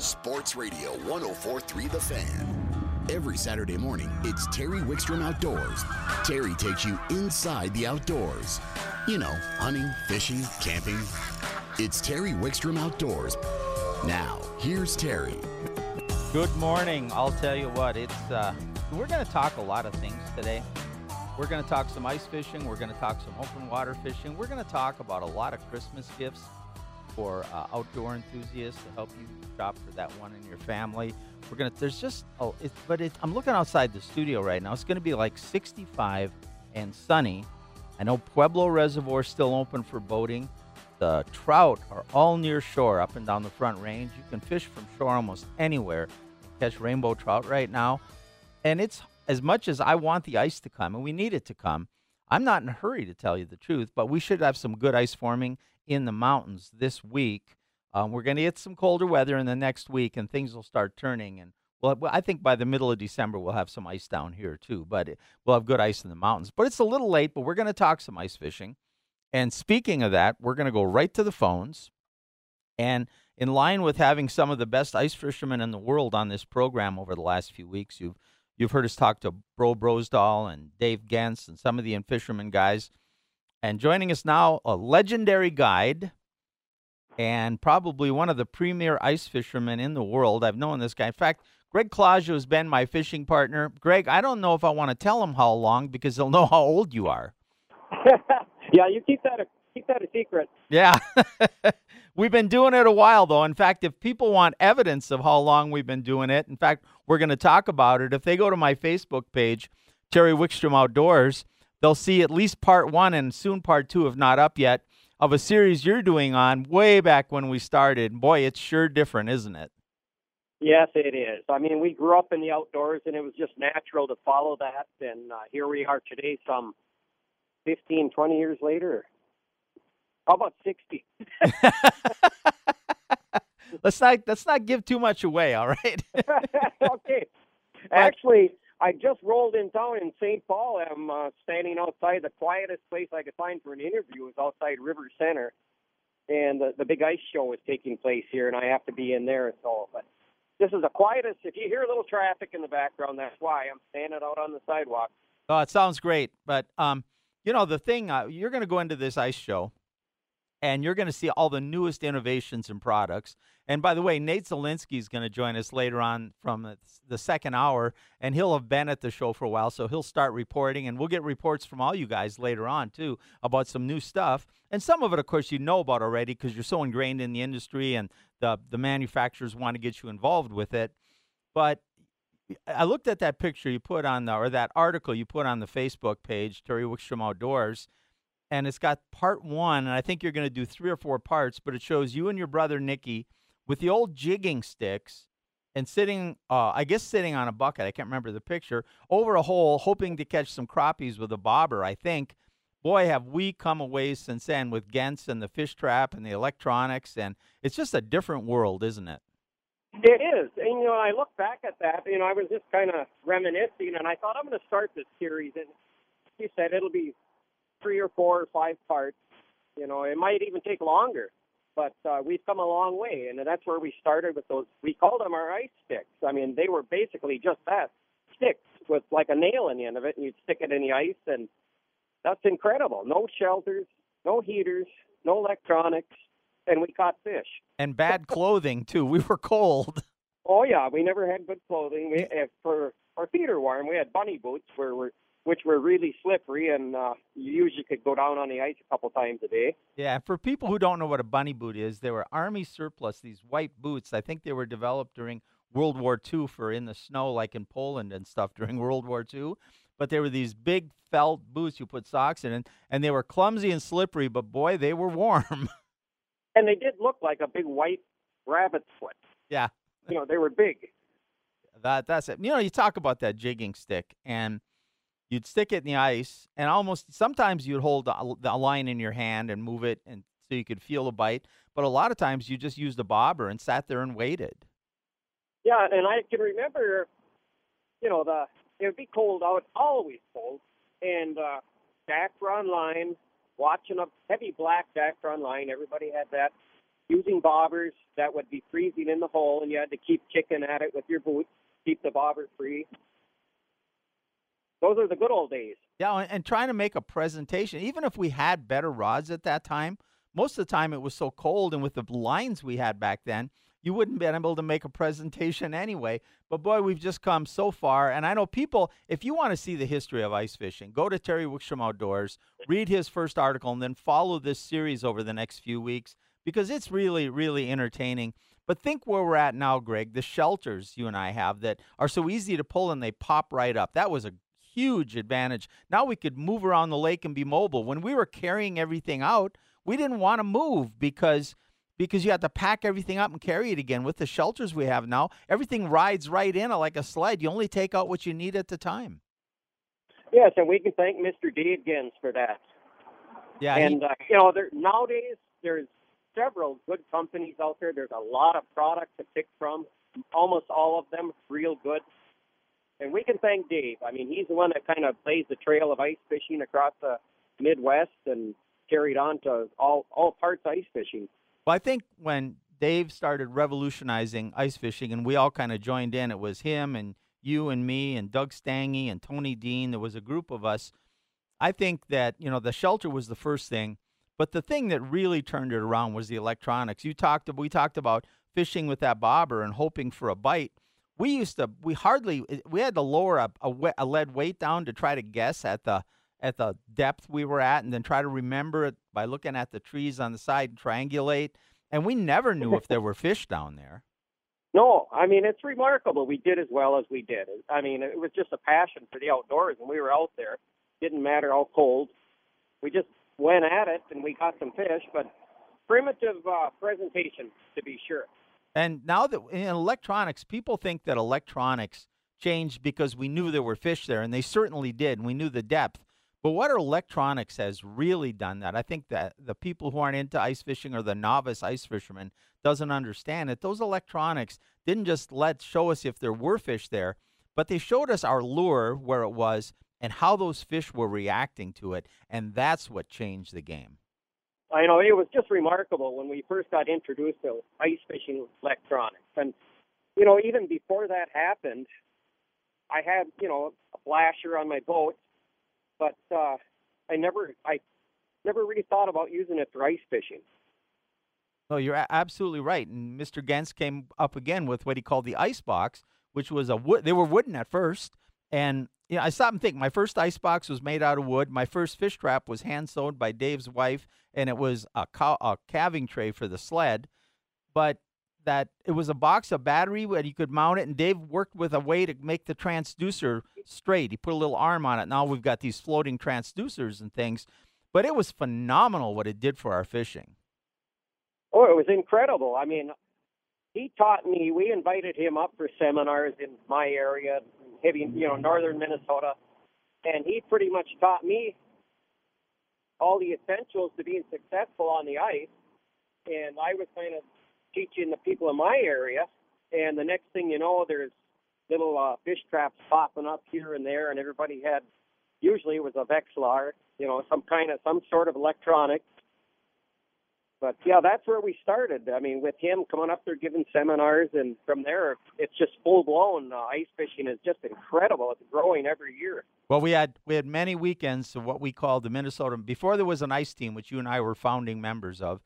Sports Radio 1043 The Fan. Every Saturday morning, it's Terry Wickstrom Outdoors. Terry takes you inside the outdoors. You know, hunting, fishing, camping. It's Terry Wickstrom Outdoors. Now, here's Terry. Good morning. I'll tell you what, it's uh, we're going to talk a lot of things today. We're going to talk some ice fishing. We're going to talk some open water fishing. We're going to talk about a lot of Christmas gifts for uh, outdoor enthusiasts to help you for that one in your family. We're gonna. There's just oh, it, but it, I'm looking outside the studio right now. It's to be like 65 and sunny. I know Pueblo Reservoir is still open for boating. The trout are all near shore, up and down the Front Range. You can fish from shore almost anywhere. Catch rainbow trout right now, and it's as much as I want the ice to come, and we need it to come. I'm not in a hurry to tell you the truth, but we should have some good ice forming in the mountains this week. Um, we're going to get some colder weather in the next week, and things will start turning. And well, I think by the middle of December we'll have some ice down here too. But we'll have good ice in the mountains. But it's a little late. But we're going to talk some ice fishing. And speaking of that, we're going to go right to the phones. And in line with having some of the best ice fishermen in the world on this program over the last few weeks, you've you've heard us talk to Bro Brosdahl and Dave Genz and some of the fishermen guys. And joining us now, a legendary guide and probably one of the premier ice fishermen in the world. I've known this guy. In fact, Greg Clusiau has been my fishing partner. Greg, I don't know if I want to tell him how long because he'll know how old you are. yeah, you keep that a, keep that a secret. Yeah. we've been doing it a while though. In fact, if people want evidence of how long we've been doing it, in fact, we're going to talk about it. If they go to my Facebook page, Terry Wickstrom Outdoors, they'll see at least part one and soon part two, if not up yet, of a series you're doing on way back when we started. Boy, it's sure different, isn't it? Yes, it is. I mean, we grew up in the outdoors, and it was just natural to follow that. And uh, here we are today, some 15, 20 years later. How about 60? let's not let's not give too much away, all right? okay. Actually, I just rolled in town in St. Paul. I'm uh, standing outside the quietest place I could find for an interview is outside River Center, and the, the big ice show is taking place here, and I have to be in there. So, but this is the quietest. If you hear a little traffic in the background, that's why I'm standing out on the sidewalk. Oh, it sounds great, but um, you know the thing uh, you're going to go into this ice show and you're going to see all the newest innovations and products. And by the way, Nate Zelinsky is going to join us later on from the second hour, and he'll have been at the show for a while, so he'll start reporting, and we'll get reports from all you guys later on too about some new stuff. And some of it, of course, you know about already because you're so ingrained in the industry, and the the manufacturers want to get you involved with it. But I looked at that picture you put on the, or that article you put on the Facebook page, Terry Wickstrom Outdoors and it's got part one, and I think you're going to do three or four parts, but it shows you and your brother Nicky with the old jigging sticks and sitting, uh, I guess sitting on a bucket. I can't remember the picture over a hole, hoping to catch some crappies with a bobber. I think. Boy, have we come away since then with Genz and the fish trap and the electronics, and it's just a different world, isn't it? It is. And, you know, I look back at that, you know, I was just kind of reminiscing, and I thought I'm going to start this series. And you said it'll be three or four or five parts. You know, it might even take longer, but uh, we've come a long way, and that's where we started with those. We called them our ice sticks. I mean, they were basically just that sticks with like a nail in the end of it, and you'd stick it in the ice, and that's incredible. No shelters, no heaters, no electronics, and we caught fish. And bad clothing too. We were cold. Oh yeah, we never had good clothing. We, if for our feet are warm, we had bunny boots where we're which were really slippery, and uh, you usually could go down on the ice a couple times a day. Yeah, for people who don't know what a bunny boot is, they were Army surplus, these white boots. I think they were developed during World War II for in the snow, like in Poland and stuff during World War II. But they were these big felt boots you put socks in, and, and they were clumsy and slippery, but boy, they were warm. and they did look like a big white rabbit's foot. Yeah. You know, they were big. That that's it. You know, you talk about that jigging stick, and you'd stick it in the ice, and almost sometimes you'd hold the, line in your hand and move it, and so you could feel the bite. But a lot of times you just used a bobber and sat there and waited. Yeah, and I can remember, you know, the it would be cold out, always cold, and uh, Dacron line, watching a heavy black Dacron line. Everybody had that, using bobbers that would be freezing in the hole, and you had to keep kicking at it with your boots, keep the bobber free. Those are the good old days. Yeah, and, trying to make a presentation, even if we had better rods at that time, most of the time it was so cold, and with the lines we had back then, you wouldn't be able to make a presentation anyway. But boy, we've just come so far. And I know people, if you want to see the history of ice fishing, go to Terry Wickstrom Outdoors, read his first article, and then follow this series over the next few weeks because it's really, really entertaining. But think where we're at now, Greg. The shelters you and I have that are so easy to pull and they pop right up. That was a huge advantage. Now we could move around the lake and be mobile. When we were carrying everything out, we didn't want to move because because you had to pack everything up and carry it again. With the shelters we have now, everything rides right in like a sled. You only take out what you need at the time. Yes, and we can thank Mr. Dave Genz for that. Yeah, and he, uh, you know, there nowadays there's several good companies out there. There's a lot of products to pick from. Almost all of them real good. And we can thank Dave. I mean, he's the one that kind of blazed the trail of ice fishing across the Midwest and carried on to all all parts ice fishing. Well, I think when Dave started revolutionizing ice fishing, and we all kind of joined in, it was him and you and me and Doug Stange and Tony Dean. There was a group of us. I think that you know the shelter was the first thing, but the thing that really turned it around was the electronics. You talked. We talked about fishing with that bobber and hoping for a bite. We used to. We hardly. We had to lower a, a, a lead weight down to try to guess at the at the depth we were at and then try to remember it by looking at the trees on the side and triangulate. And we never knew if there were fish down there. No, I mean it's remarkable. We did as well as we did. I mean it was just a passion for the outdoors, and we were out there. Didn't matter how cold. We just went at it, and we got some fish. But primitive uh, presentation, to be sure. And now that in electronics, people think that electronics changed because we knew there were fish there, and they certainly did, and we knew the depth. But what electronics has really done that, I think that the people who aren't into ice fishing or the novice ice fisherman doesn't understand that those electronics didn't just let show us if there were fish there, but they showed us our lure where it was and how those fish were reacting to it, and that's what changed the game. I know it was just remarkable when we first got introduced to ice fishing electronics, and you know even before that happened, I had you know a flasher on my boat but uh, I never I never really thought about using it for ice fishing. No, you're absolutely right. And Mr. Genz came up again with what he called the ice box, which was a wood. They were wooden at first, and you know, I stopped and think. My first ice box was made out of wood. My first fish trap was hand sewed by Dave's wife, and it was a, cow, a calving tray for the sled. But that it was a box of battery where you could mount it, and Dave worked with a way to make the transducer straight. He put a little arm on it. Now we've got these floating transducers and things, but it was phenomenal what it did for our fishing. Oh, it was incredible. I mean, he taught me. We invited him up for seminars in my area, heavy, you know, northern Minnesota, and he pretty much taught me all the essentials to being successful on the ice. And I was kind of teaching the people in my area, and the next thing you know, there's little uh, fish traps popping up here and there, and everybody had usually it was a Vexilar, you know, some kind of some sort of electronic. But yeah, that's where we started. I mean, with him coming up there giving seminars, and from there, it's just full blown. Uh, ice fishing is just incredible. It's growing every year. Well, we had we had many weekends of what we called the Minnesota before there was an ice team, which you and I were founding members of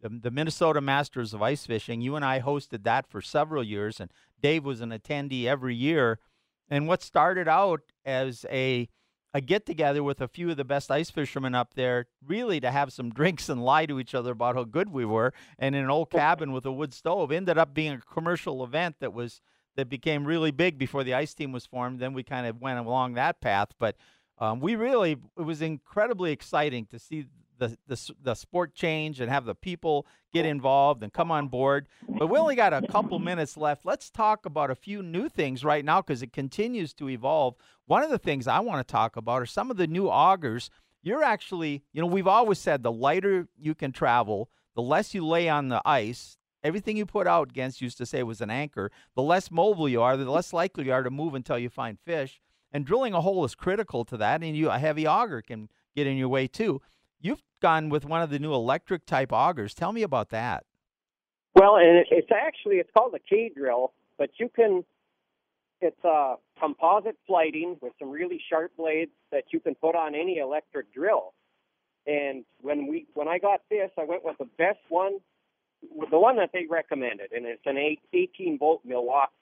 the, the Minnesota Masters of Ice Fishing. You and I hosted that for several years, and Dave was an attendee every year. And what started out as a a get together with a few of the best ice fishermen up there, really to have some drinks and lie to each other about how good we were, and in an old cabin with a wood stove, ended up being a commercial event that was that became really big before the ice team was formed. Then we kind of went along that path, but um, we really it was incredibly exciting to see the, the, the sport change and have the people get oh. involved and come on board. But we only got a couple minutes left. Let's talk about a few new things right now because it continues to evolve. One of the things I want to talk about are some of the new augers. You're actually, you know, we've always said the lighter you can travel, the less you lay on the ice. Everything you put out, Genz used to say was an anchor. The less mobile you are, the less likely you are to move until you find fish. And drilling a hole is critical to that. And you, a heavy auger can get in your way too. You've gone with one of the new electric type augers. Tell me about that. Well, and it's actually it's called a K drill, but you can. It's a composite flighting with some really sharp blades that you can put on any electric drill. And when we when I got this, I went with the best one, the one that they recommended, and it's an eight, 18 volt Milwaukee.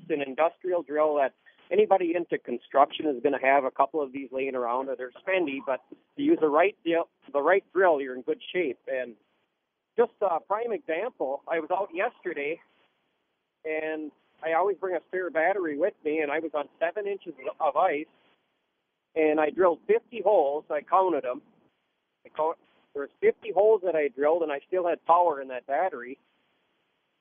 It's an industrial drill that anybody into construction is going to have a couple of these laying around, or they're spendy. But you use the right deal, the right drill, you're in good shape. And just a prime example, I was out yesterday, and I always bring a spare battery with me, and I was on seven inches of ice, and I drilled 50 holes. I counted them. I count, there was 50 holes that I drilled, and I still had power in that battery.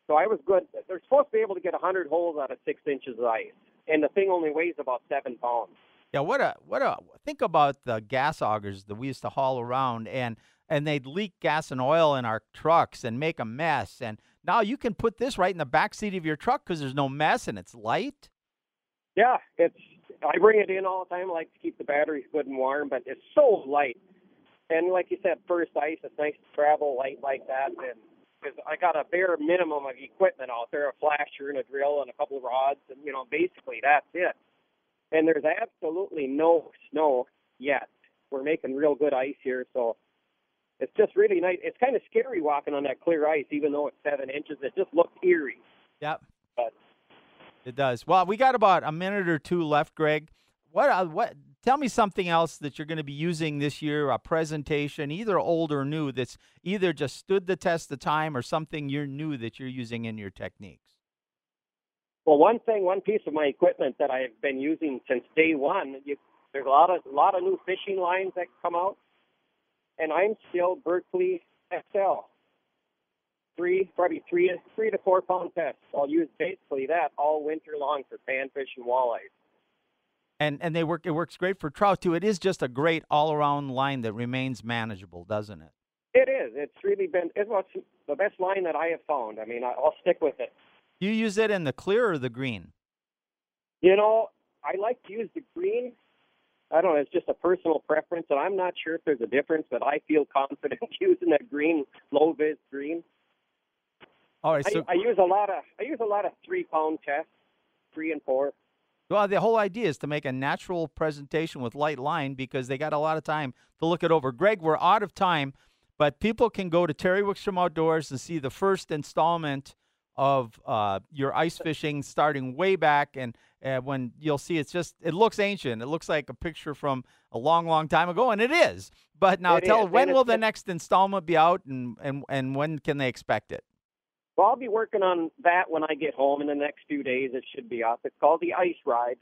So I was good. They're supposed to be able to get 100 holes out of six inches of ice, and the thing only weighs about seven pounds. Yeah, what a what a think about the gas augers that we used to haul around and and they'd leak gas and oil in our trucks and make a mess. And now you can put this right in the back seat of your truck because there's no mess and it's light. Yeah, it's. I bring it in all the time. I like to keep the batteries good and warm, but it's so light. And like you said, first ice, it's nice to travel light like that. And because I got a bare minimum of equipment out there, a flasher and a drill and a couple of rods, and you know, basically that's it. And there's absolutely no snow yet. We're making real good ice here, so it's just really nice. It's kind of scary walking on that clear ice, even though it's seven inches. It just looks eerie. Yep. But It does. Well, we got about a minute or two left, Greg. What uh, what tell me something else that you're going to be using this year, a presentation, either old or new, that's either just stood the test of time or something you're new that you're using in your techniques. Well, one thing, one piece of my equipment that I've been using since day one, you, there's a lot of a lot of new fishing lines that come out, and I'm still Berkley XL, three probably three three to four pound test. I'll use basically that all winter long for panfish and walleyes. And and they work it works great for trout too. It is just a great all-around line that remains manageable, doesn't it? It is. It's really been it's what's the best line that I have found. I mean, I, I'll stick with it. You use it in the clear or the green? You know, I like to use the green. I don't know. It's just a personal preference, and I'm not sure if there's a difference, but I feel confident using that green, low vis green. All right, so I, I use a lot of I use a lot of three pound tests, three and four. Well, the whole idea is to make a natural presentation with light line because they got a lot of time to look it over. Greg, we're out of time, but people can go to Terry Wickstrom Outdoors and see the first installment of uh, your ice fishing starting way back. And uh, when you'll see, it's just, it looks ancient. It looks like a picture from a long, long time ago, and it is. But now It tell, is, when will the next installment be out and, and, and when can they expect it? Well, I'll be working on that when I get home in the next few days. It should be up. It's called the Ice Ride,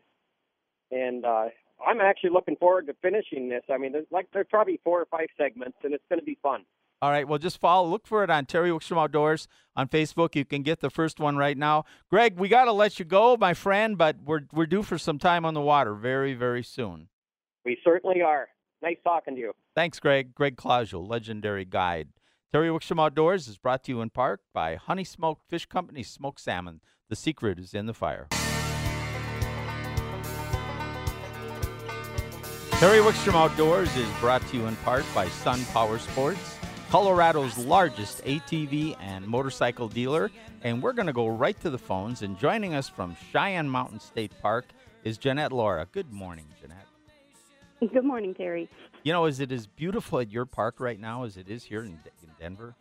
and uh, I'm actually looking forward to finishing this. I mean, there's like there's probably four or five segments, and it's going to be fun. All right. Well, just follow. Look for it on Terry Wickstrom Outdoors on Facebook. You can get the first one right now. Greg, we got to let you go, my friend, but we're we're due for some time on the water very very soon. We certainly are. Nice talking to you. Thanks, Greg. Greg Clusiau, legendary guide. Terry Wickstrom Outdoors is brought to you in part by Honey Smoked Fish Company Smoked Salmon. The secret is in the fire. Terry Wickstrom Outdoors is brought to you in part by Sun Power Sports, Colorado's largest ATV and motorcycle dealer. And we're going to go right to the phones. And joining us from Cheyenne Mountain State Park is Jeanette Laura. Good morning, Jeanette. Good morning, Terry. You know, is it as beautiful at your park right now as it is here in, in Denver?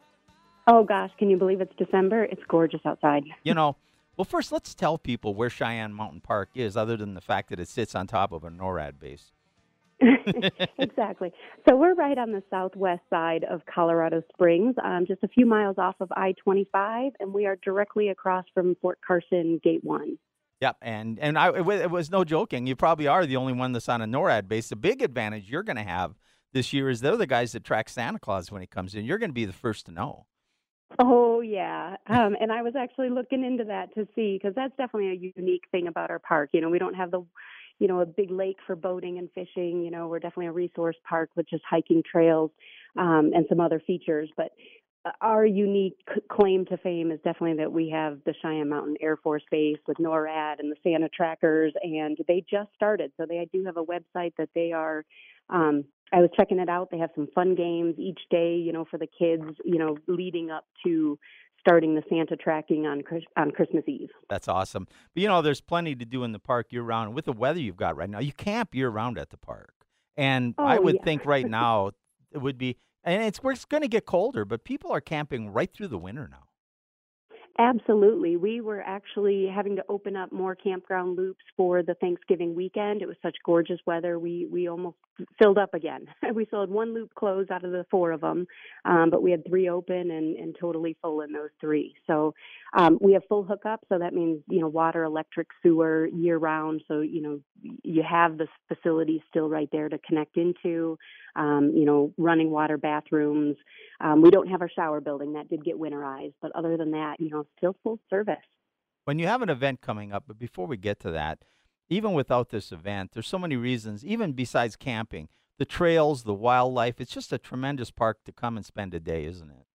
Oh gosh, can you believe it's December? It's gorgeous outside. You know, well, first let's tell people where Cheyenne Mountain Park is, other than the fact that it sits on top of a NORAD base. exactly. So we're right on the southwest side of Colorado Springs, um, just a few miles off of I-25, and we are directly across from Fort Carson Gate One. Yep, and and I it, wa- it was no joking. You probably are the only one that's on a NORAD base. The big advantage you're going to have this year is they're the guys that track Santa Claus when he comes in. You're going to be the first to know. Oh yeah, um, and I was actually looking into that to see because that's definitely a unique thing about our park. You know, we don't have the, you know, a big lake for boating and fishing. You know, we're definitely a resource park with just hiking trails um, and some other features. But our unique claim to fame is definitely that we have the Cheyenne Mountain Air Force Base with NORAD and the Santa trackers, and they just started. So they do have a website that they are. Um, I was checking it out. They have some fun games each day, you know, for the kids, you know, leading up to starting the Santa tracking on on Christmas Eve. That's awesome. But you know, there's plenty to do in the park year round. With the weather you've got right now, you camp year round at the park. And I Oh, would yeah. think right now it would be, and it's it's going to get colder, but people are camping right through the winter now. Absolutely. We were actually having to open up more campground loops for the Thanksgiving weekend. It was such gorgeous weather. We we almost filled up again. we still had one loop closed out of the four of them, um, but we had three open and, and totally full in those three. So um, we have full hookup. So that means you know water, electric, sewer year round. So you know you have the facilities still right there to connect into. Um, you know, running water, bathrooms. Um, we don't have our shower building that did get winterized, but other than that, you know, still full service. When you have an event coming up, but before we get to that, even without this event, there's so many reasons, even besides camping, the trails, the wildlife, it's just a tremendous park to come and spend a day, isn't it?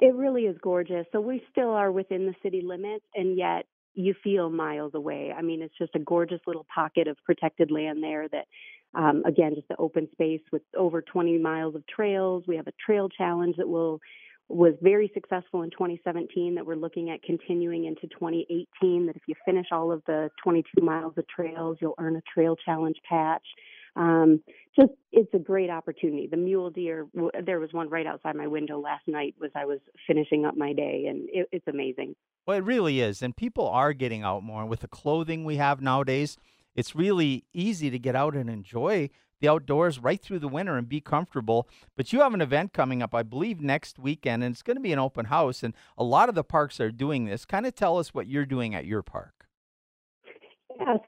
It really is gorgeous. So we still are within the city limits, and yet you feel miles away. I mean, it's just a gorgeous little pocket of protected land there that, um, again, just the open space with over 20 miles of trails. We have a trail challenge that will was very successful in 2017 that we're looking at continuing into 2018 that if you finish all of the 22 miles of trails you'll earn a trail challenge patch um, just it's a great opportunity the mule deer there was one right outside my window last night as i was finishing up my day and it, it's amazing Well, it really is. And people are getting out more. With the clothing we have nowadays, it's really easy to get out and enjoy the outdoors right through the winter and be comfortable. But you have an event coming up, I believe, next weekend, and it's going to be an open house. And a lot of the parks are doing this. Kind of tell us what you're doing at your park. Yes,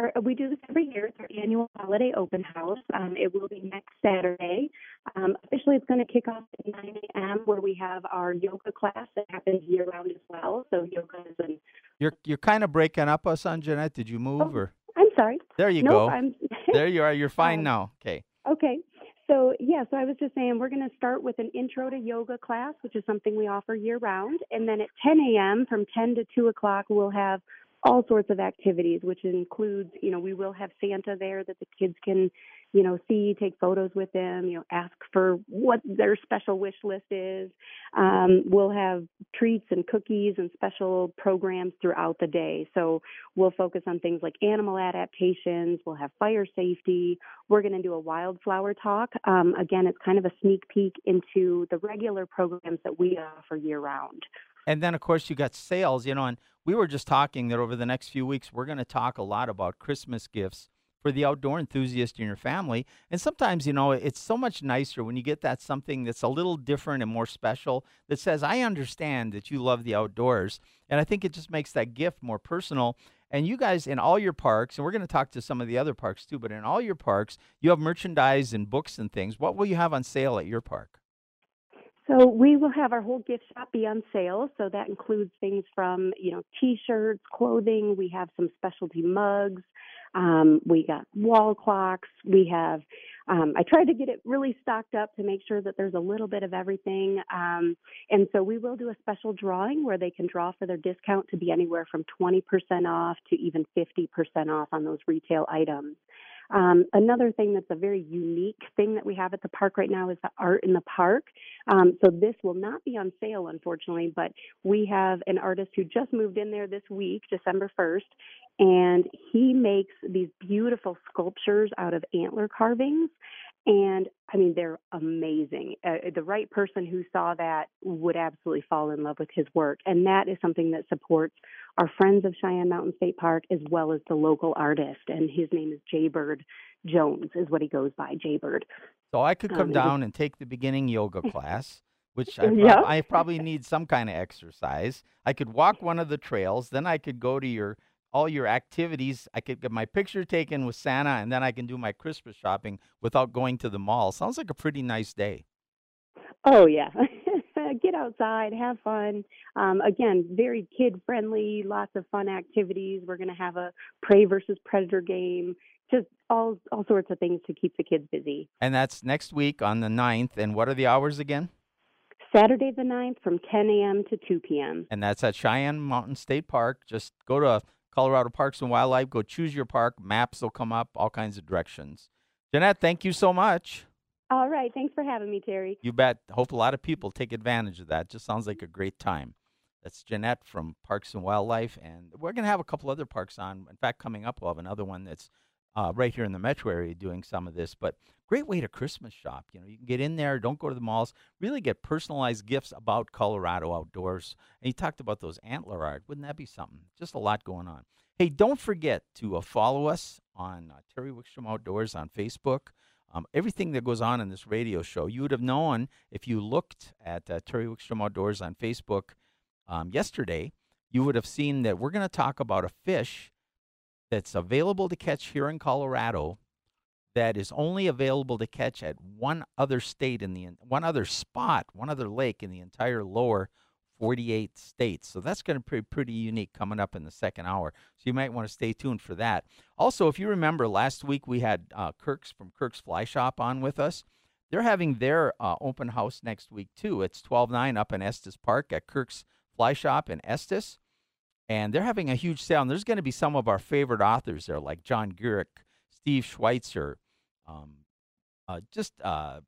our, we do this every year. It's our annual holiday open house. Um, it will be next Saturday. Um, officially, it's going to kick off at 9 a.m. where we have our yoga class that happens year round as well. So yoga is an. You're you're kind of breaking up us on Jeanette. Did you move Oh, or I'm sorry. there you nope, go. There you are. You're fine Um, now. Okay. Okay. So, yeah, so I was just saying we're going to start with an intro to yoga class, which is something we offer year round. And then at 10 a.m., from 10 to 2 o'clock, we'll have all sorts of activities, which includes, you know, we will have Santa there that the kids can, you know, see, take photos with them, you know, ask for what their special wish list is. Um, we'll have treats and cookies and special programs throughout the day. So we'll focus on things like animal adaptations, we'll have fire safety, we're going to do a wildflower talk. Um, again, it's kind of a sneak peek into the regular programs that we offer year round. And then, of course, you got sales, you know, and we were just talking that over the next few weeks, we're going to talk a lot about Christmas gifts for the outdoor enthusiast in your family. And sometimes, you know, it's so much nicer when you get that something that's a little different and more special that says, I understand that you love the outdoors. And I think it just makes that gift more personal. And you guys, in all your parks, and we're going to talk to some of the other parks too, but in all your parks, you have merchandise and books and things. What will you have on sale at your park? So we will have our whole gift shop be on sale. So that includes things from, you know, t-shirts, clothing. We have some specialty mugs. Um, we got wall clocks. We have, um, I tried to get it really stocked up to make sure that there's a little bit of everything. Um, and so we will do a special drawing where they can draw for their discount to be anywhere from 20% off to even 50% off on those retail items. Um, another thing that's a very unique thing that we have at the park right now is the art in the park. Um, so this will not be on sale, unfortunately, but we have an artist who just moved in there this week, December 1st, and he makes these beautiful sculptures out of antler carvings. And I mean, they're amazing. Uh, the right person who saw that would absolutely fall in love with his work. And that is something that supports our friends of Cheyenne Mountain State Park as well as the local artist. And his name is Jaybird Jones, is what he goes by, Jaybird. So I could Um, come was- down and take the beginning yoga class, which I, prob- Yeah. I probably need some kind of exercise. I could walk one of the trails, then I could go to your all your activities. I could get my picture taken with Santa, and then I can do my Christmas shopping without going to the mall. Sounds like a pretty nice day. Oh yeah. Get outside, have fun. Um, again, very kid friendly, lots of fun activities. We're going to have a prey versus predator game, just all all sorts of things to keep the kids busy. And that's next week on the 9th. And what are the hours again? Saturday the 9th from 10 a.m. to 2 p.m. And that's at Cheyenne Mountain State Park. Just go to Colorado Parks and Wildlife, go choose your park. Maps will come up, all kinds of directions. Jeanette, thank you so much. All right, thanks for having me, Terry. You bet. Hope a lot of people take advantage of that. Just sounds like a great time. That's Jeanette from Parks and Wildlife, and we're going to have a couple other parks on. In fact, coming up, we'll have another one that's uh, right here in the metro area doing some of this. But great way to Christmas shop. You know, you can get in there, don't go to the malls, really get personalized gifts about Colorado outdoors. And you talked about those antler art. Wouldn't that be something? Just a lot going on. Hey, don't forget to uh, follow us on uh, Terry Wickstrom Outdoors on Facebook. Um, everything that goes on in this radio show, you would have known if you looked at uh, Terry Wickstrom Outdoors on Facebook um, yesterday. You would have seen that we're going to talk about a fish that's available to catch here in Colorado that is only available to catch at one other state in the one other spot, one other lake in the entire lower 48 states. So that's going to be pretty unique coming up in the second hour. So you might want to stay tuned for that. Also, if you remember last week we had uh, Kirk's from Kirk's Fly Shop on with us. They're having their uh, open house next week too. It's 12-9 up in Estes Park at Kirk's Fly Shop in Estes. And they're having a huge sale. And there's going to be some of our favorite authors there, like John Gierach, Steve Schweitzer, um, uh, just uh,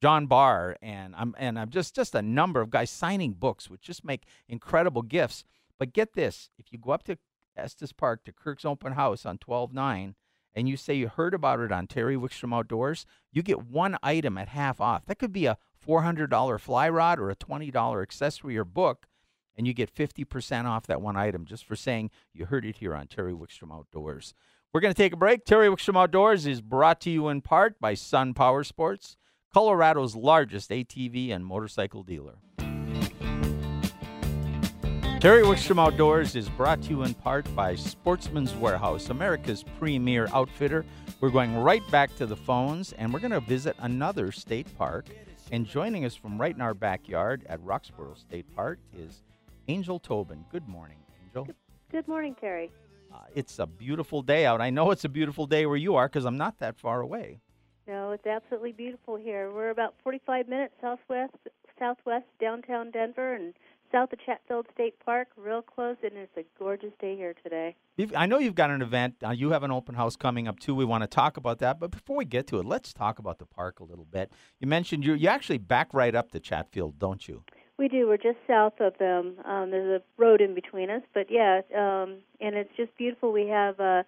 John Barr, and I'm and I'm just just a number of guys signing books, which just make incredible gifts. But get this: if you go up to Estes Park to Kirk's Open House on 12-9, and you say you heard about it on Terry Wickstrom Outdoors, you get one item at half off. That could be a $400 fly rod or a $20 accessory or book, and you get 50% off that one item just for saying you heard it here on Terry Wickstrom Outdoors. We're going to take a break. Terry Wickstrom Outdoors is brought to you in part by Sun Power Sports, Colorado's largest ATV and motorcycle dealer. Terry Wickstrom Outdoors is brought to you in part by Sportsman's Warehouse, America's premier outfitter. We're going right back to the phones, and we're going to visit another state park. And joining us from right in our backyard at Roxborough State Park is Angel Tobin. Good morning, Angel. Good morning, Terry. Uh, it's a beautiful day out. I know it's a beautiful day where you are because I'm not that far away. No, it's absolutely beautiful here. We're about 45 minutes southwest southwest downtown Denver and south of Chatfield State Park, real close, and it's a gorgeous day here today. You've, I know you've got an event. Uh, you have an open house coming up too. We want to talk about that, but before we get to it, let's talk about the park a little bit. You mentioned you you actually back right up to Chatfield, don't you? We do. We're just south of them. Um, there's a road in between us, but yeah, um, and it's just beautiful. We have uh,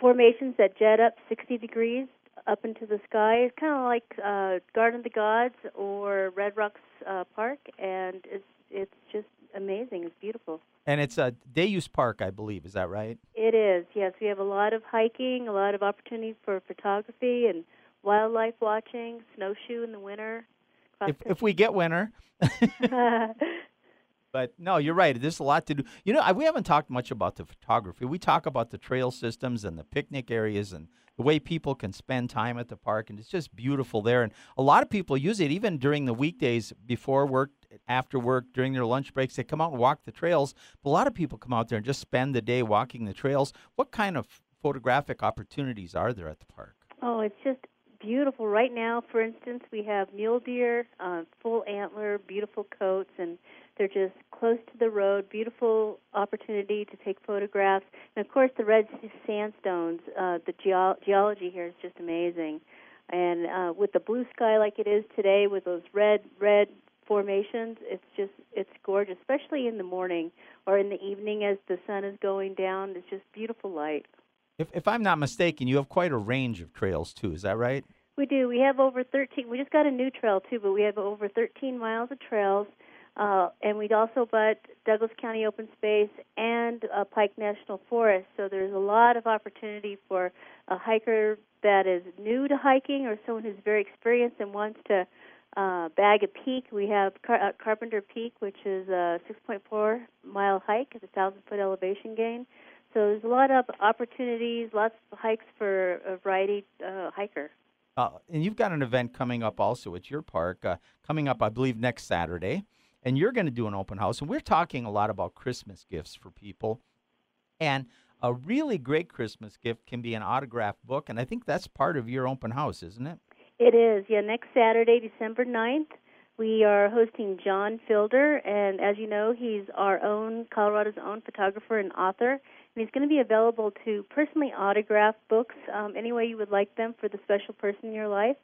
formations that jet up 60 degrees up into the sky. It's kind of like uh, Garden of the Gods or Red Rocks uh, Park, and it's it's just amazing. It's beautiful. And it's a day use park, I believe. Is that right? It is. Yes, we have a lot of hiking, a lot of opportunities for photography and wildlife watching, snowshoe in the winter. If if we get winter. But no, you're right. There's a lot to do. You know, we haven't talked much about the photography. We talk about the trail systems and the picnic areas and the way people can spend time at the park, and it's just beautiful there. And a lot of people use it even during the weekdays, before work, after work, during their lunch breaks. They come out and walk the trails. But a lot of people come out there and just spend the day walking the trails. What kind of photographic opportunities are there at the park? Oh, it's just beautiful. Right now, for instance, we have mule deer, uh, full antler, beautiful coats, and they're just close to the road. Beautiful opportunity to take photographs, and of course, the red sandstones. Uh, the geo- geology here is just amazing, and uh, with the blue sky like it is today, with those red red formations, it's just it's gorgeous, especially in the morning or in the evening as the sun is going down. It's just beautiful light. If, if I'm not mistaken, you have quite a range of trails too. Is that right? We do. We have over 13. We just got a new trail too, but we have over 13 miles of trails. Uh, and we'd also butt Douglas County Open Space and uh, Pike National Forest. So there's a lot of opportunity for a hiker that is new to hiking or someone who's very experienced and wants to uh, bag a peak. We have Car- uh, Carpenter Peak, which is a 6.4 mile hike at a thousand foot elevation gain. So there's a lot of opportunities, lots of hikes for a variety uh, hiker. Uh, and you've got an event coming up also at your park, uh, coming up, I believe, next Saturday. And you're going to do an open house. And we're talking a lot about Christmas gifts for people. And a really great Christmas gift can be an autographed book. And I think that's part of your open house, isn't it? It is. Yeah, next Saturday, December 9th, we are hosting John Fielder. And as you know, he's our own, Colorado's own photographer and author and he's going to be available to personally autograph books um, any way you would like them for the special person in your life.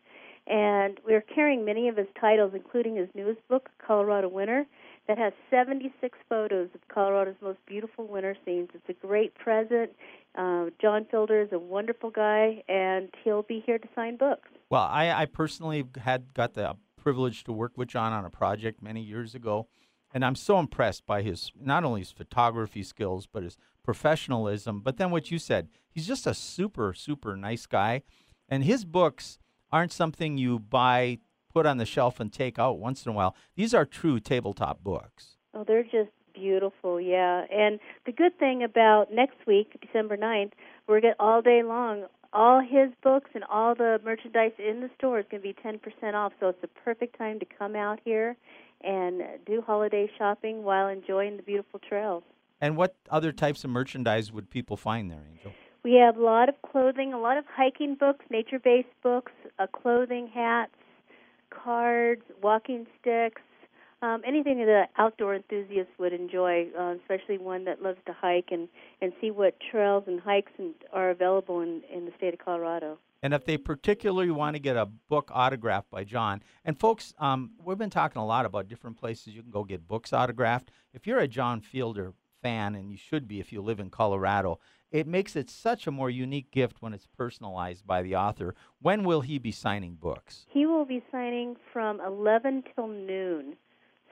And we're carrying many of his titles, including his newest book, Colorado Winter. that has 76 photos of Colorado's most beautiful winter scenes. It's a great present. Uh, John Fielder is a wonderful guy, and he'll be here to sign books. Well, I, I personally had got the privilege to work with John on a project many years ago, and I'm so impressed by his not only his photography skills but his professionalism. But then what you said, he's just a super super nice guy, and his books aren't something you buy put on the shelf and take out once in a while. These are true tabletop books. Oh, they're just beautiful, yeah. And the good thing about next week, December 9th, we're get all day long all his books and all the merchandise in the store is going to be 10% off. So it's the perfect time to come out here and do holiday shopping while enjoying the beautiful trails. And what other types of merchandise would people find there, Angel? We have a lot of clothing, a lot of hiking books, nature based books, uh, clothing, hats, cards, walking sticks, um, anything that outdoor enthusiasts would enjoy, uh, especially one that loves to hike and, and see what trails and hikes and, are available in, in the state of Colorado. And if they particularly want to get a book autographed by John, and folks, um, we've been talking a lot about different places you can go get books autographed. If you're a John Fielder fan, and you should be if you live in Colorado, it makes it such a more unique gift when it's personalized by the author. When will he be signing books? He will be signing from 11 till noon.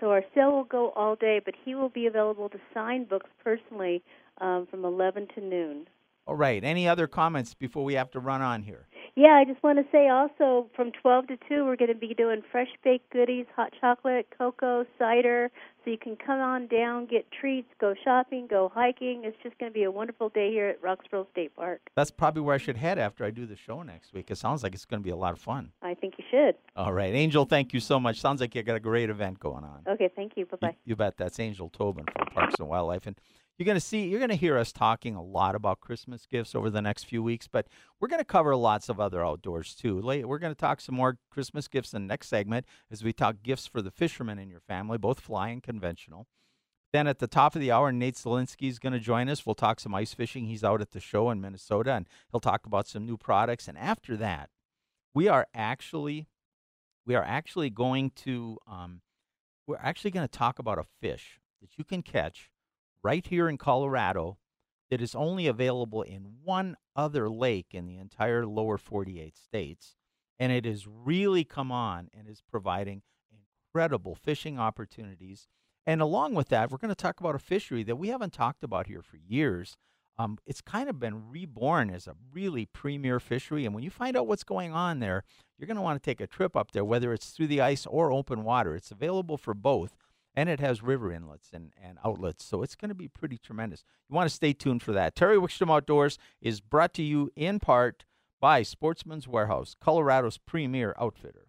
So our sale will go all day, but he will be available to sign books personally um, from 11 to noon. All right. Any other comments before we have to run on here? Yeah, I just want to say also from 12 to 2, we're going to be doing fresh baked goodies, hot chocolate, cocoa, cider. So you can come on down, get treats, go shopping, go hiking. It's just going to be a wonderful day here at Roxborough State Park. That's probably where I should head after I do the show next week. It sounds like it's going to be a lot of fun. I think you should. All right. Angel, thank you so much. Sounds like you got a great event going on. Okay, thank you. Bye bye. You, you bet. That's Angel Tobin from Parks and Wildlife. And you're going to see, you're going to hear us talking a lot about Christmas gifts over the next few weeks, but we're going to cover lots of other outdoors too. We're going to talk some more Christmas gifts in the next segment as we talk gifts for the fishermen in your family, both fly and conventional. Then at the top of the hour, Nate Zelinsky is going to join us. We'll talk some ice fishing. He's out at the show in Minnesota, and he'll talk about some new products. And after that, we are actually we are actually going to um, we're actually going to talk about a fish that you can catch right here in Colorado that is only available in one other lake in the entire lower 48 states. And it has really come on and is providing incredible fishing opportunities. And along with that, we're going to talk about a fishery that we haven't talked about here for years. Um, it's kind of been reborn as a really premier fishery. And when you find out what's going on there, you're going to want to take a trip up there, whether it's through the ice or open water. It's available for both and it has river inlets and, and outlets. So it's going to be pretty tremendous. You want to stay tuned for that. Terry Wickstrom Outdoors is brought to you in part by Sportsman's Warehouse, Colorado's premier outfitter.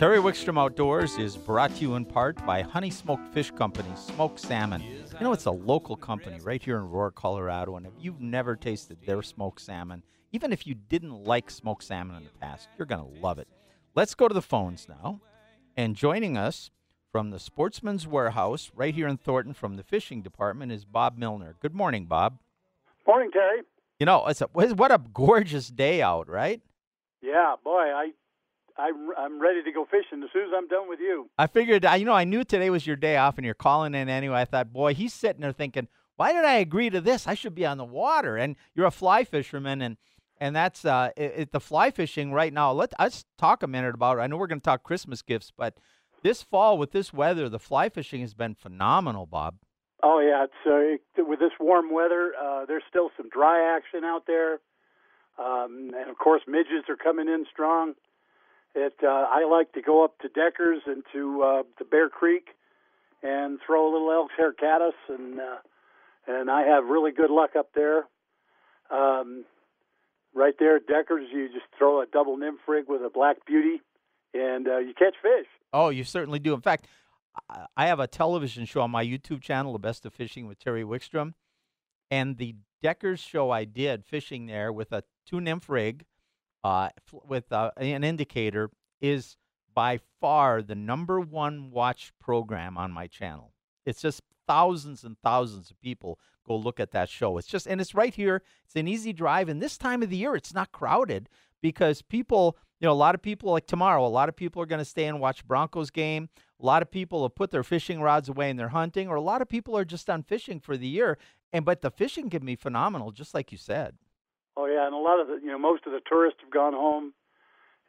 Terry Wickstrom Outdoors is brought to you in part by Honey Smoked Fish Company, Smoked Salmon. You know, it's a local company right here in Aurora, Colorado, and if you've never tasted their smoked salmon, even if you didn't like smoked salmon in the past, you're going to love it. Let's go to the phones now. And joining us from the Sportsman's Warehouse right here in Thornton from the fishing department is Bob Milner. Good morning, Bob. Morning, Terry. You know, it's a, what a gorgeous day out, right? Yeah, boy, I I'm I'm ready to go fishing as soon as I'm done with you. I figured, you know, I knew today was your day off, and you're calling in anyway. I thought, boy, he's sitting there thinking, why did I agree to this? I should be on the water. And you're a fly fisherman, and and that's uh, it, it, the fly fishing right now. Let us talk a minute about it. I know we're going to talk Christmas gifts, but this fall with this weather, the fly fishing has been phenomenal, Bob. Oh yeah, it's uh, with this warm weather. Uh, there's still some dry action out there, um, and of course midges are coming in strong. It uh, I like to go up to Deckers and to uh, to Bear Creek and throw a little elk hair caddis, and uh, and I have really good luck up there. Um, right there Deckers, you just throw a double nymph rig with a black beauty, and uh, you catch fish. Oh, you certainly do. In fact, I have a television show on my YouTube channel, The Best of Fishing with Terry Wickstrom, and the Deckers show I did fishing there with a two nymph rig, uh, with uh, an indicator, is by far the number one watched program on my channel. It's just thousands and thousands of people go look at that show. It's just, and it's right here. It's an easy drive. And this time of the year, it's not crowded. because people, you know, a lot of people like tomorrow, a lot of people are going to stay and watch Broncos game. A lot of people have put their fishing rods away and they're hunting, or a lot of people are just done fishing for the year. And but the fishing can be phenomenal, just like you said. Oh yeah, and a lot of the you know most of the tourists have gone home,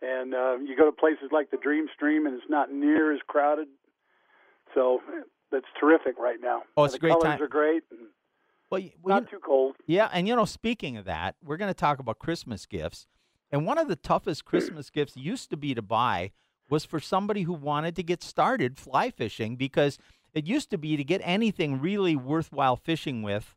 and uh, you go to places like the Dream Stream, and it's not near as crowded. So that's terrific right now. Oh, it's the a great colors time. are great. And Well, y- well, not you- too cold. Yeah, and you know, speaking of that, we're going to talk about Christmas gifts. And one of the toughest Christmas gifts used to be to buy was for somebody who wanted to get started fly fishing because it used to be to get anything really worthwhile fishing with.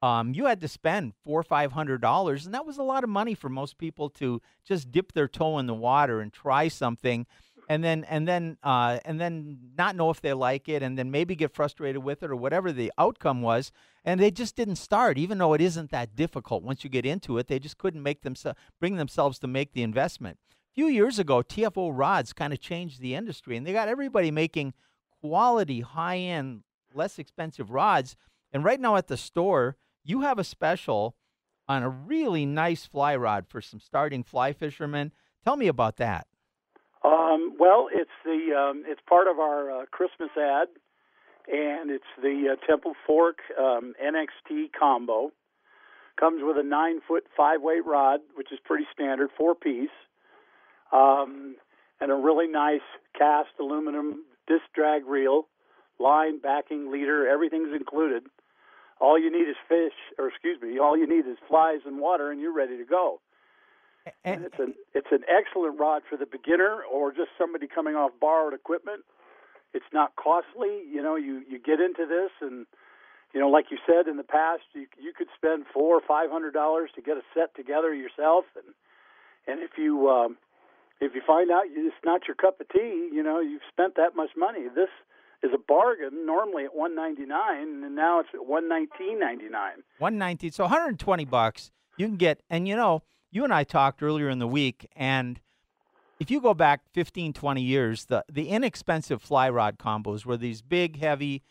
Um, you had to spend four or five hundred dollars, and that was a lot of money for most people to just dip their toe in the water and try something, and then and then uh, and then not know if they like it, and then maybe get frustrated with it or whatever the outcome was, and they just didn't start, even though it isn't that difficult. Once you get into it, they just couldn't make themselves bring themselves to make the investment. A few years ago, TFO rods kind of changed the industry, and they got everybody making quality, high end, less expensive rods. And right now at the store, you have a special on a really nice fly rod for some starting fly fishermen. Tell me about that. Um, well, it's the um, it's part of our uh, Christmas ad, and it's the uh, Temple Fork um, NXT combo. Comes with a nine foot five weight rod, which is pretty standard, four piece, um, and a really nice cast aluminum disc drag reel, line, backing, leader, everything's included. All you need is fish, or excuse me, all you need is flies and water, and you're ready to go. And And, it's an it's an excellent rod for the beginner or just somebody coming off borrowed equipment. It's not costly. You know, you you get into this, and you know, like you said in the past, you you could spend four or five hundred dollars to get a set together yourself, and and if you um, if you find out it's not your cup of tea, you know, you've spent that much money. This is a bargain. Normally at one ninety nine, and now it's at one nineteen ninety nine. 119 so 120 bucks you can get and you know you and i talked earlier in the week and if you go back 15 20 years the the inexpensive fly rod combos were these big heavy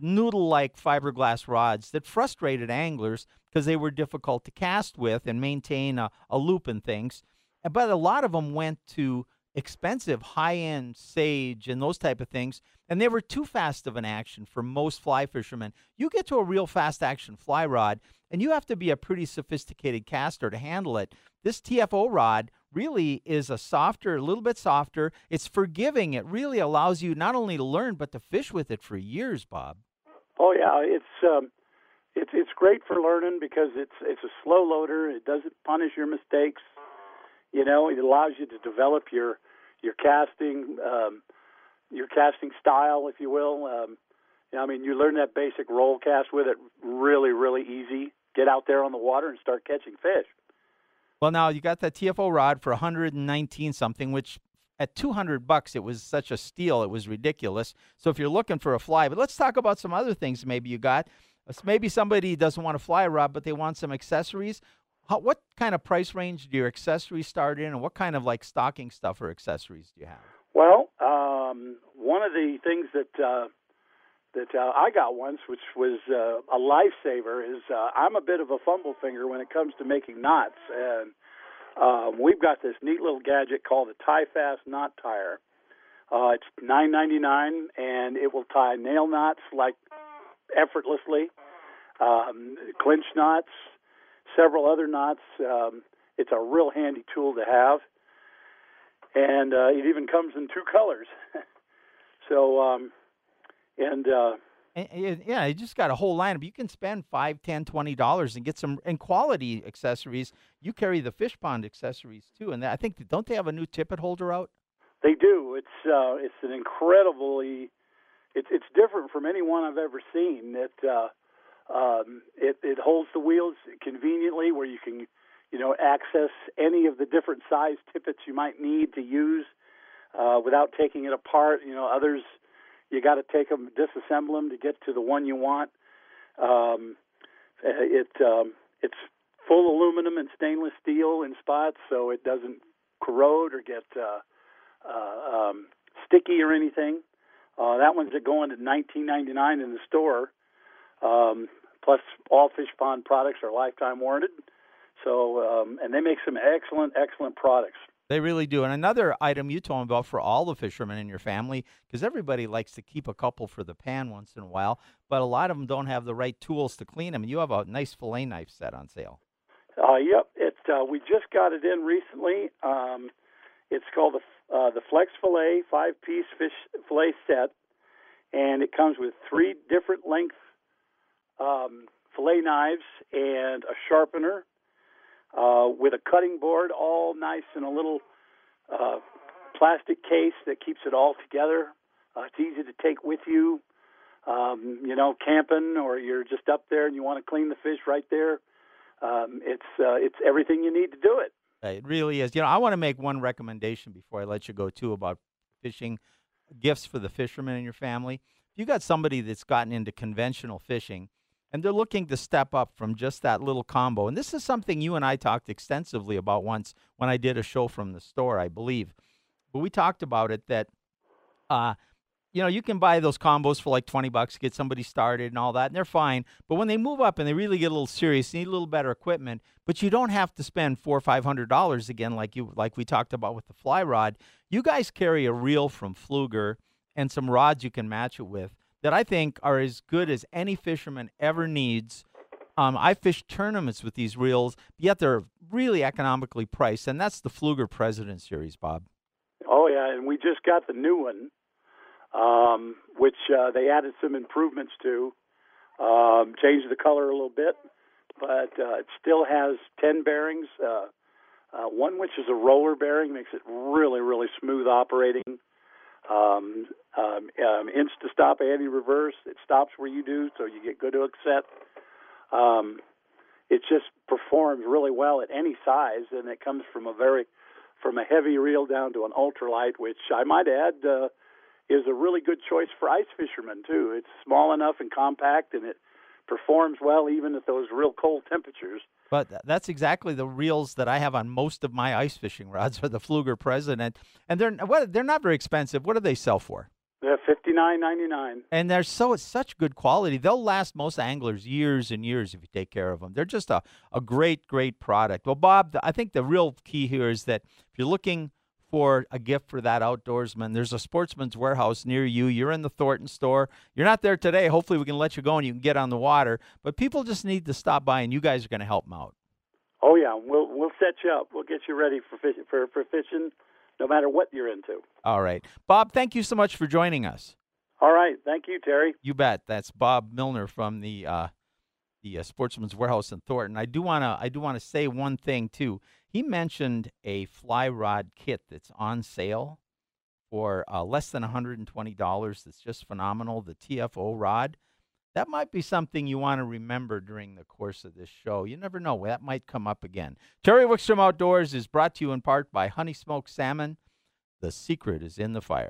noodle like fiberglass rods that frustrated anglers because they were difficult to cast with and maintain a, a loop and things. But a lot of them went to expensive high-end sage and those type of things and they were too fast of an action for most fly fishermen. You get to a real fast action fly rod and you have to be a pretty sophisticated caster to handle it. This tfo rod really is a softer a little bit softer. It's forgiving. It really allows you not only to learn but to fish with it for years bob. Oh yeah, it's um, it's it's great for learning because it's it's a slow loader. It doesn't punish your mistakes. You know, it allows you to develop your your casting um, your casting style, if you will. Um, you know, I mean, you learn that basic roll cast with it really, really easy. Get out there on the water and start catching fish. Well, now you got that TFO rod for 119 something, which at 200 bucks it was such a steal. It was ridiculous. So if you're looking for a fly, but let's talk about some other things maybe you got. Maybe somebody doesn't want a fly rod, but they want some accessories. How, what kind of price range do your accessories start in, and what kind of like stocking stuff or accessories do you have? Well, um, one of the things that uh, that uh, I got once, which was uh, a lifesaver, is uh, I'm a bit of a fumble finger when it comes to making knots, and um, we've got this neat little gadget called the Tie Fast Knot Tyer. Uh, it's nine ninety nine, and it will tie nail knots like effortlessly, um, clinch knots, several other knots. Um, it's a real handy tool to have and uh, it even comes in two colors. so, um, and uh, And, and, yeah, you just got a whole lineup. You can spend five, ten, twenty dollars and get some and quality accessories. You carry the Fishpond accessories too, and I think don't they have a new tippet holder out? they do. It's uh, it's an incredibly, it's it's different from any one I've ever seen. It uh, um, it it holds the wheels conveniently, where you can, you know, access any of the different size tippets you might need to use uh, without taking it apart. You know, others you got to take them, disassemble them to get to the one you want. Um, it um, it's full aluminum and stainless steel in spots, so it doesn't corrode or get uh, uh, um, sticky or anything. Uh, that one's going to 19.99 in the store. Um, plus, all fish pond products are lifetime warranted, So, um, and they make some excellent, excellent products. They really do. And another item you told me about for all the fishermen in your family, because everybody likes to keep a couple for the pan once in a while, but a lot of them don't have the right tools to clean them. You have a nice fillet knife set on sale. Uh, yep, it. Uh, we just got it in recently. Um, it's called the uh, the Flex Fillet five piece fish fillet set, and it comes with three different length um, fillet knives and a sharpener uh, with a cutting board, all nice in a little uh, plastic case that keeps it all together. Uh, it's easy to take with you. Um, you know, camping or you're just up there and you want to clean the fish right there. Um, it's uh, it's everything you need to do it. It really is. You know, I want to make one recommendation before I let you go too about fishing gifts for the fishermen in your family. If you got somebody that's gotten into conventional fishing and they're looking to step up from just that little combo, and this is something you and I talked extensively about once when I did a show from the store, I believe. But we talked about it that uh, you know, you can buy those combos for like 20 bucks, get somebody started and all that, and they're fine. But when they move up and they really get a little serious, need a little better equipment, but you don't have to spend four or five hundred dollars again, like you like we talked about with the fly rod. You guys carry a reel from Pflueger and some rods you can match it with that I think are as good as any fisherman ever needs. Um, I fish tournaments with these reels, yet they're really economically priced, and that's the Pflueger President Series, Bob. Oh yeah, and we just got the new one um, which uh, they added some improvements to, um, changed the color a little bit, but uh, it still has 10 bearings. Uh, uh, one which is a roller bearing makes it really, really smooth operating. Um, um, um, insta stop anti reverse. It stops where you do, so you get good hook set. Um, it just performs really well at any size, and it comes from a very from a heavy reel down to an ultralight, which I might add uh, is a really good choice for ice fishermen too. It's small enough and compact, and it performs well even at those real cold temperatures. But that's exactly the reels that I have on most of my ice fishing rods are the Pflueger President, and they're what, they're not very expensive. What do they sell for? They're fifty nine ninety nine, and they're so it's such good quality. They'll last most anglers years and years if you take care of them. They're just a, a great great product. Well, Bob, I think the real key here is that if you're looking for a gift for that outdoorsman. There's a sportsman's warehouse near you. You're in the Thornton store. You're not there today. Hopefully, we can let you go and you can get on the water. But people just need to stop by, and you guys are going to help them out. Oh yeah, we'll we'll set you up. We'll get you ready for fishing for, for fishing, no matter what you're into. All right, Bob. Thank you so much for joining us. All right, thank you, Terry. You bet. That's Bob Milner from the uh, the uh, Sportsman's Warehouse in Thornton. I do wanna I do wanna say one thing too. He mentioned a fly rod kit that's on sale for uh, less than $120. That's just phenomenal. The TFO rod. That might be something you want to remember during the course of this show. You never know. That might come up again. Terry Wickstrom Outdoors is brought to you in part by Honey Smoked Salmon. The secret is in the fire.